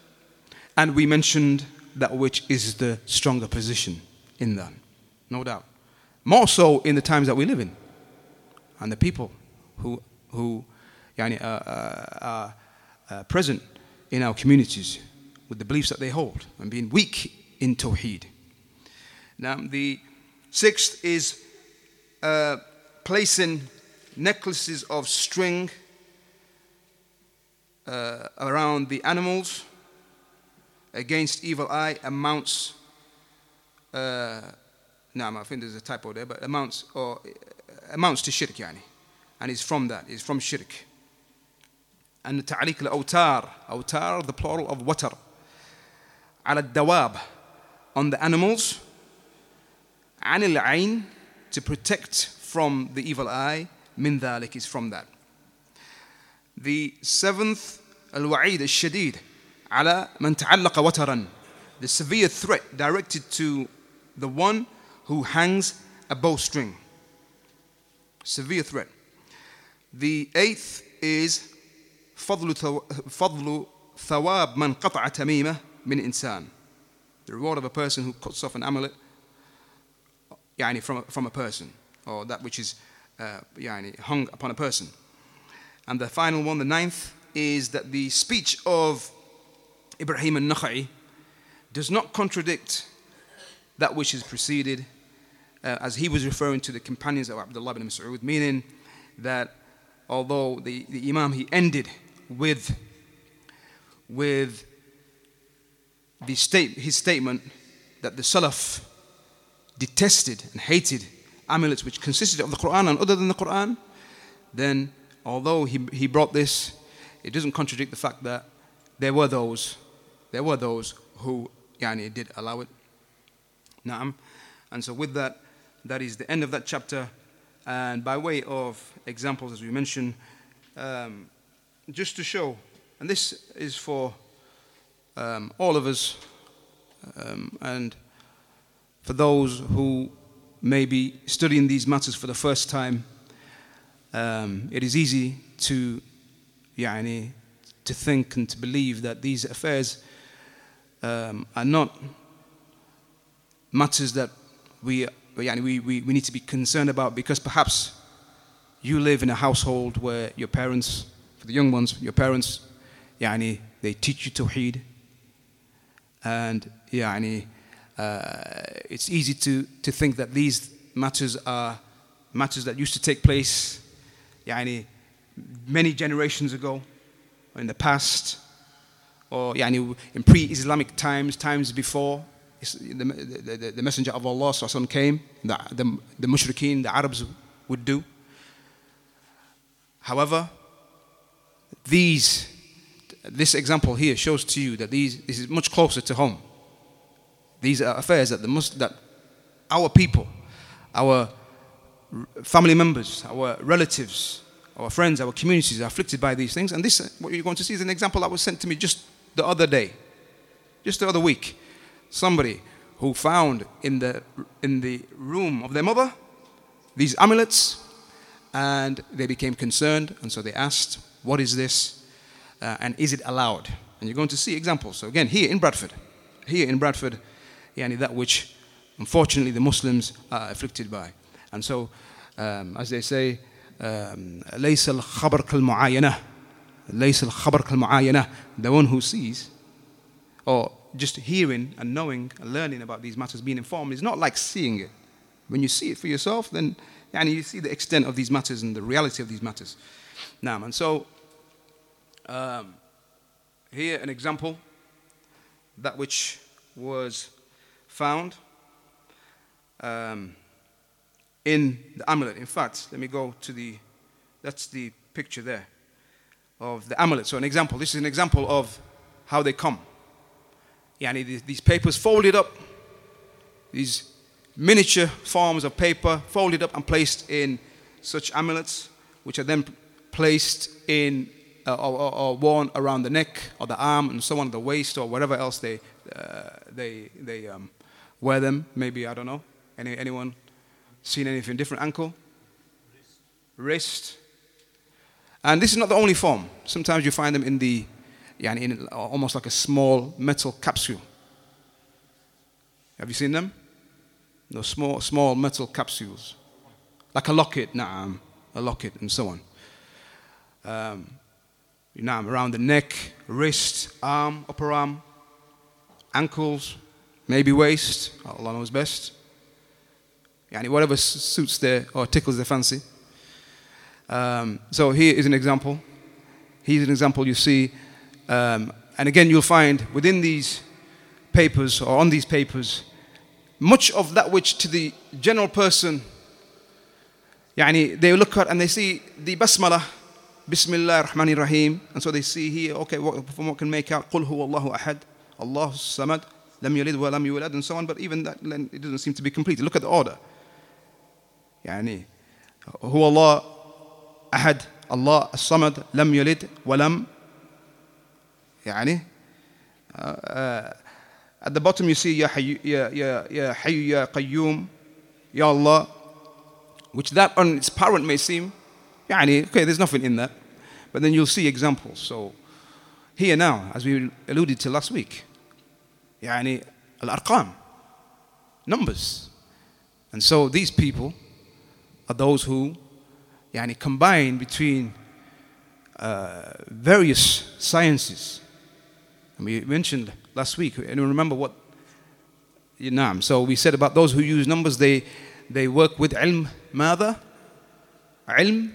And we mentioned that which is the stronger position in that no doubt. More so in the times that we live in. And the people who, who yani, uh, uh, uh, present in our communities with the beliefs that they hold and being weak in Tawheed. Now, the sixth is placing necklaces of string uh, around the animals against evil eye amounts. Uh, no, I think there's a typo there, but amounts or uh, amounts to shirk, yani. and it's from that. It's from shirk. And ta'liq al-awtar, awtar, the plural of watar. Al dawab, on the animals. Anil-ain to protect from the evil eye. Min dhalik is from that. the seventh الوعيد الشديد على من تعلق وترا the severe threat directed to the one who hangs a bowstring severe threat. The eighth is فضل ثواب من قطع تميمة من إنسان. The reward of a person who cuts off an amulet يعني from, from a person or that which is uh, يعني hung upon a person. And the final one, the ninth, is that the speech of Ibrahim al-Nakha'i does not contradict that which is preceded uh, as he was referring to the companions of Abdullah ibn Mas'ud, meaning that although the, the Imam he ended with, with the state, his statement that the Salaf detested and hated amulets which consisted of the Quran and other than the Quran, then although he, he brought this, it doesn't contradict the fact that there were those, there were those who yani, did allow it. Naam. And so with that, that is the end of that chapter. And by way of examples, as we mentioned, um, just to show, and this is for um, all of us, um, and for those who may be studying these matters for the first time, um, it is easy to, يعني, to think and to believe that these affairs um, are not matters that we yani we, we, we need to be concerned about because perhaps you live in a household where your parents, for the young ones, your parents, yani, they teach you Tawheed. And yani, uh, it's easy to, to think that these matters are matters that used to take place yani, many generations ago, or in the past, or yani, in pre Islamic times, times before the, the, the Messenger of Allah came, the, the, the mushrikeen, the Arabs would do. However, these, this example here shows to you that these, this is much closer to home. These are affairs that, the Mus- that our people, our family members, our relatives, our friends, our communities are afflicted by these things. And this, what you're going to see, is an example that was sent to me just the other day, just the other week somebody who found in the, in the room of their mother these amulets and they became concerned and so they asked, What is this? Uh, and is it allowed? And you're going to see examples. So, again, here in Bradford, here in Bradford, yani that which unfortunately the Muslims are afflicted by. And so, um, as they say, ليس الخبر كالمعاينة ليس الخبر كالمعاينة the one who sees or just hearing and knowing and learning about these matters being informed is not like seeing it when you see it for yourself then يعني you see the extent of these matters and the reality of these matters now and so um, here an example that which was found um, in the amulet. In fact, let me go to the, that's the picture there of the amulet. So, an example. This is an example of how they come. Yani these papers folded up, these miniature forms of paper folded up and placed in such amulets, which are then placed in uh, or, or, worn around the neck or the arm and so on, the waist or whatever else they, uh, they, they um, wear them. Maybe, I don't know. Any, anyone seen anything different? Ankle? Wrist. And this is not the only form. Sometimes you find them in the, yeah, in almost like a small metal capsule. Have you seen them? Those small, small metal capsules. Like a locket, nah, a locket, and so on. Um, around the neck, wrist, arm, upper arm, ankles, maybe waist. Allah knows best. Yani whatever suits their or tickles their fancy. Um, so here is an example. Here's an example you see. Um, and again, you'll find within these papers or on these papers, much of that which to the general person, yani they look at and they see the basmala, Bismillah ar-Rahman rahim and so they see here, okay, what, from what can make out, Qul Allahu ahad, Allahu samad, lam yalid wa lam yulad, and so on, but even that it doesn't seem to be complete. Look at the order. يعني هو الله أحد الله الصمد لم يلد ولم يعني uh, at the bottom you see يا حي يا يا يا حي يا قيوم يا الله which that on its parent may seem يعني okay there's nothing in that but then you'll see examples so here now as we alluded to last week يعني الأرقام numbers and so these people are those who yani, combine between uh, various sciences. And we mentioned last week, and remember what Naam. So we said about those who use numbers, they, they work with ilm mada, ilm,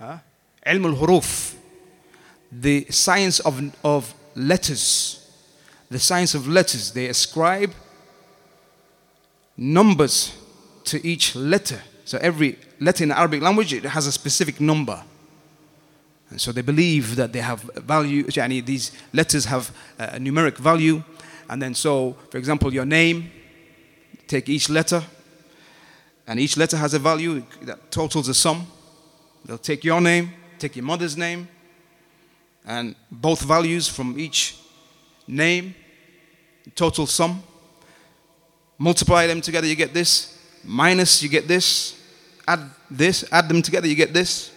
ilm al-huruf, the science of, of letters, the science of letters. They ascribe numbers to each letter. So every letter in the Arabic language it has a specific number. And so they believe that they have value, yani these letters have a numeric value. And then, so, for example, your name, take each letter, and each letter has a value that totals a sum. They'll take your name, take your mother's name, and both values from each name, total sum. Multiply them together, you get this minus, you get this. Add this, add them together, you get this.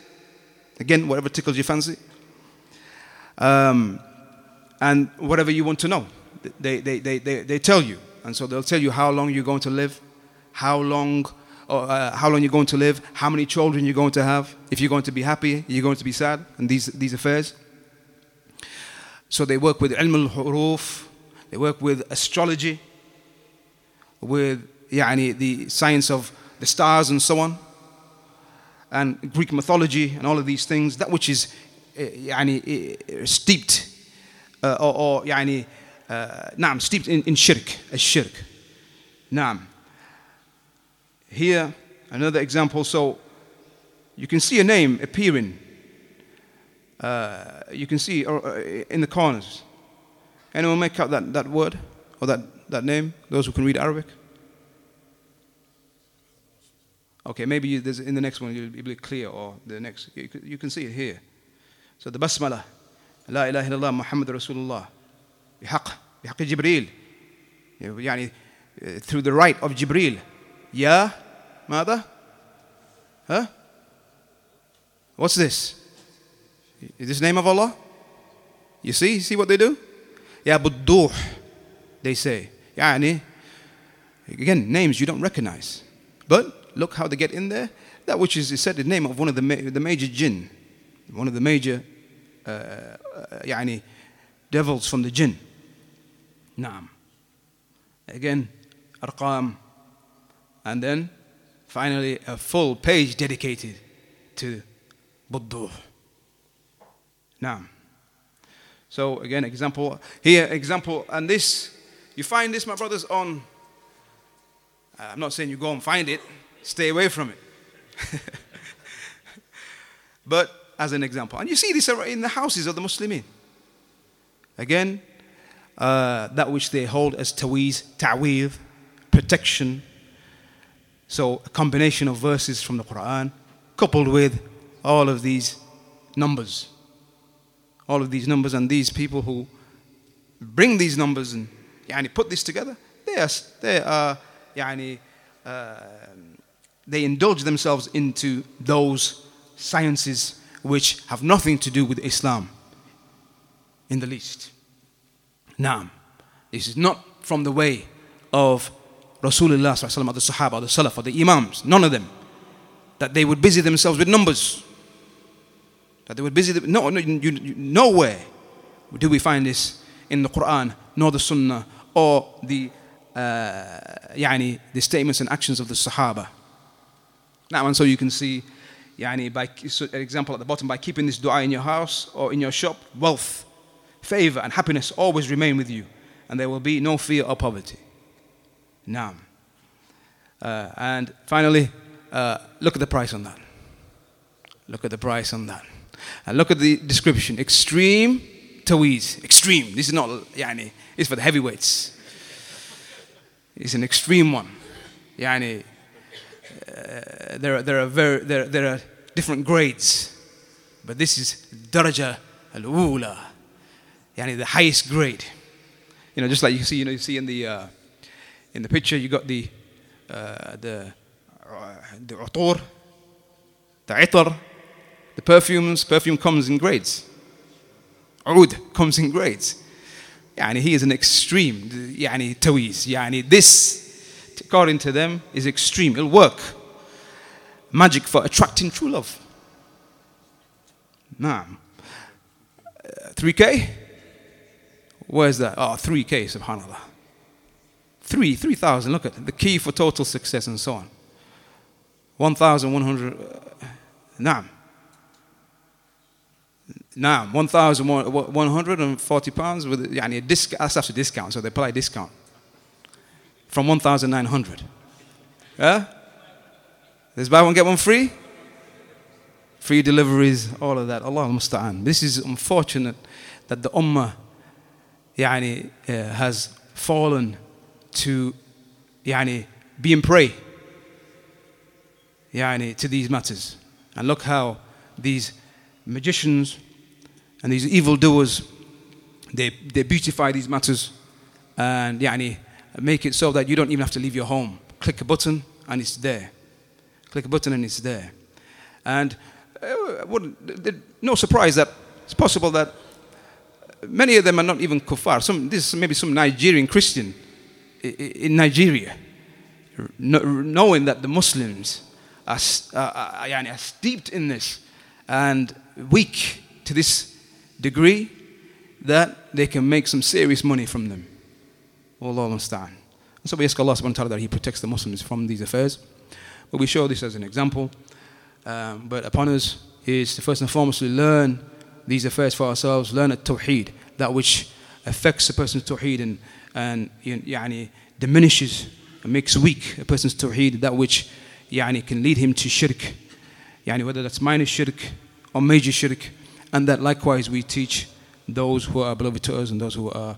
Again, whatever tickles your fancy. Um, and whatever you want to know, they, they, they, they, they tell you. And so they'll tell you how long you're going to live, how long, or, uh, how long you're going to live, how many children you're going to have, if you're going to be happy, you're going to be sad, and these, these affairs. So they work with ilm al-huruf, they work with astrology, with يعني the science of the stars and so on, and Greek mythology and all of these things, that which is يعني steeped uh, or, or يعني uh, نعم steeped in, in shirk, الشرك. نعم. Here, another example. So, you can see a name appearing. Uh, you can see or, uh, in the corners. Anyone make out that, that word or that, that name? Those who can read Arabic? Okay, maybe in the next one you'll be clear, or the next, you, you can see it here. So the basmala, لا إله إلا الله محمد رسول الله بحق بحق جبريل يعني through the right of Jibril يا ماذا؟ Huh? What's this? Is this name of Allah? You see? You see what they do? Ya budduh, they say. يعني, again, names you don't recognize. But look how they get in there. That which is said the name of one of the, ma- the major jinn, one of the major uh, يعني devils from the jinn نعم again أرقام and then finally a full page dedicated to Budduh نعم so again example here example and this you find this my brothers on I'm not saying you go and find it stay away from it (laughs) but as an example. And you see this in the houses of the Muslimin. Again, uh, that which they hold as taweez, ta'weez, protection. So a combination of verses from the Quran coupled with all of these numbers. All of these numbers and these people who bring these numbers and yani, put this together, they are, they are yani, uh, they indulge themselves into those sciences which have nothing to do with Islam in the least. Naam. This is not from the way of Rasulullah, or the Sahaba, or the Salaf, or the Imams, none of them. That they would busy themselves with numbers. That they would busy them. No, no you, you, nowhere do we find this in the Quran, nor the Sunnah, or the, uh, yani, the statements and actions of the Sahaba. Now, and so you can see yani by so an example at the bottom by keeping this dua in your house or in your shop wealth favor and happiness always remain with you and there will be no fear or poverty. Now uh, and finally uh, look at the price on that. Look at the price on that. And look at the description. Extreme taweez. Extreme. This is not yani it's for the heavyweights. It's an extreme one. Yani uh, there, are, there, are very, there, there are different grades, but this is daraja al-ula, yani the highest grade. You know, just like you see, you know, you see in the uh, in the picture, you got the uh, the uh, the utur, the itar, the perfumes. Perfume comes in grades. Oud comes in grades. Yani he is an extreme. Yani tawiz. Yani this according to them, is extreme. It'll work. Magic for attracting true love. Nah. Uh, 3K? Where's that? Oh, 3K, subhanAllah. 3, 3,000. Look at it. the key for total success and so on. 1,100. Uh, nah. Nah, 1,140 pounds with yani, a discount. That's after discount, so they apply discount from 1,900. Yeah? There's buy one, get one free? Free deliveries, all of that. Allah musta'an. This is unfortunate that the ummah yani, uh, has fallen to yani, be in prey yani, to these matters. And look how these magicians and these evildoers, they, they beautify these matters and yani, make it so that you don't even have to leave your home. Click a button and it's there. Click a button and it's there. And uh, no surprise that it's possible that many of them are not even kuffar. Some, this is maybe some Nigerian Christian in Nigeria, knowing that the Muslims are, are, are steeped in this and weak to this degree that they can make some serious money from them. Allah understand. So we ask Allah subhanahu wa ta'ala that He protects the Muslims from these affairs. But we show this as an example. Um, but upon us is to first and foremost to learn these affairs for ourselves, learn a Tawheed, that which affects a person's Tawheed and, and yani, diminishes and makes weak a person's Tawheed, that which yani, can lead him to shirk, yani, whether that's minor shirk or major shirk, and that likewise we teach those who are beloved to us and those who are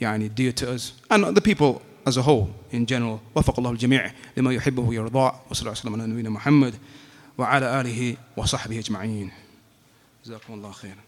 yani, dear to us, and the people as a whole in general. وفق الله الجميع لما يحبه ويرضاه وصلى الله وسلم على نبينا محمد وعلى آله وصحبه أجمعين. جزاكم الله خيرا.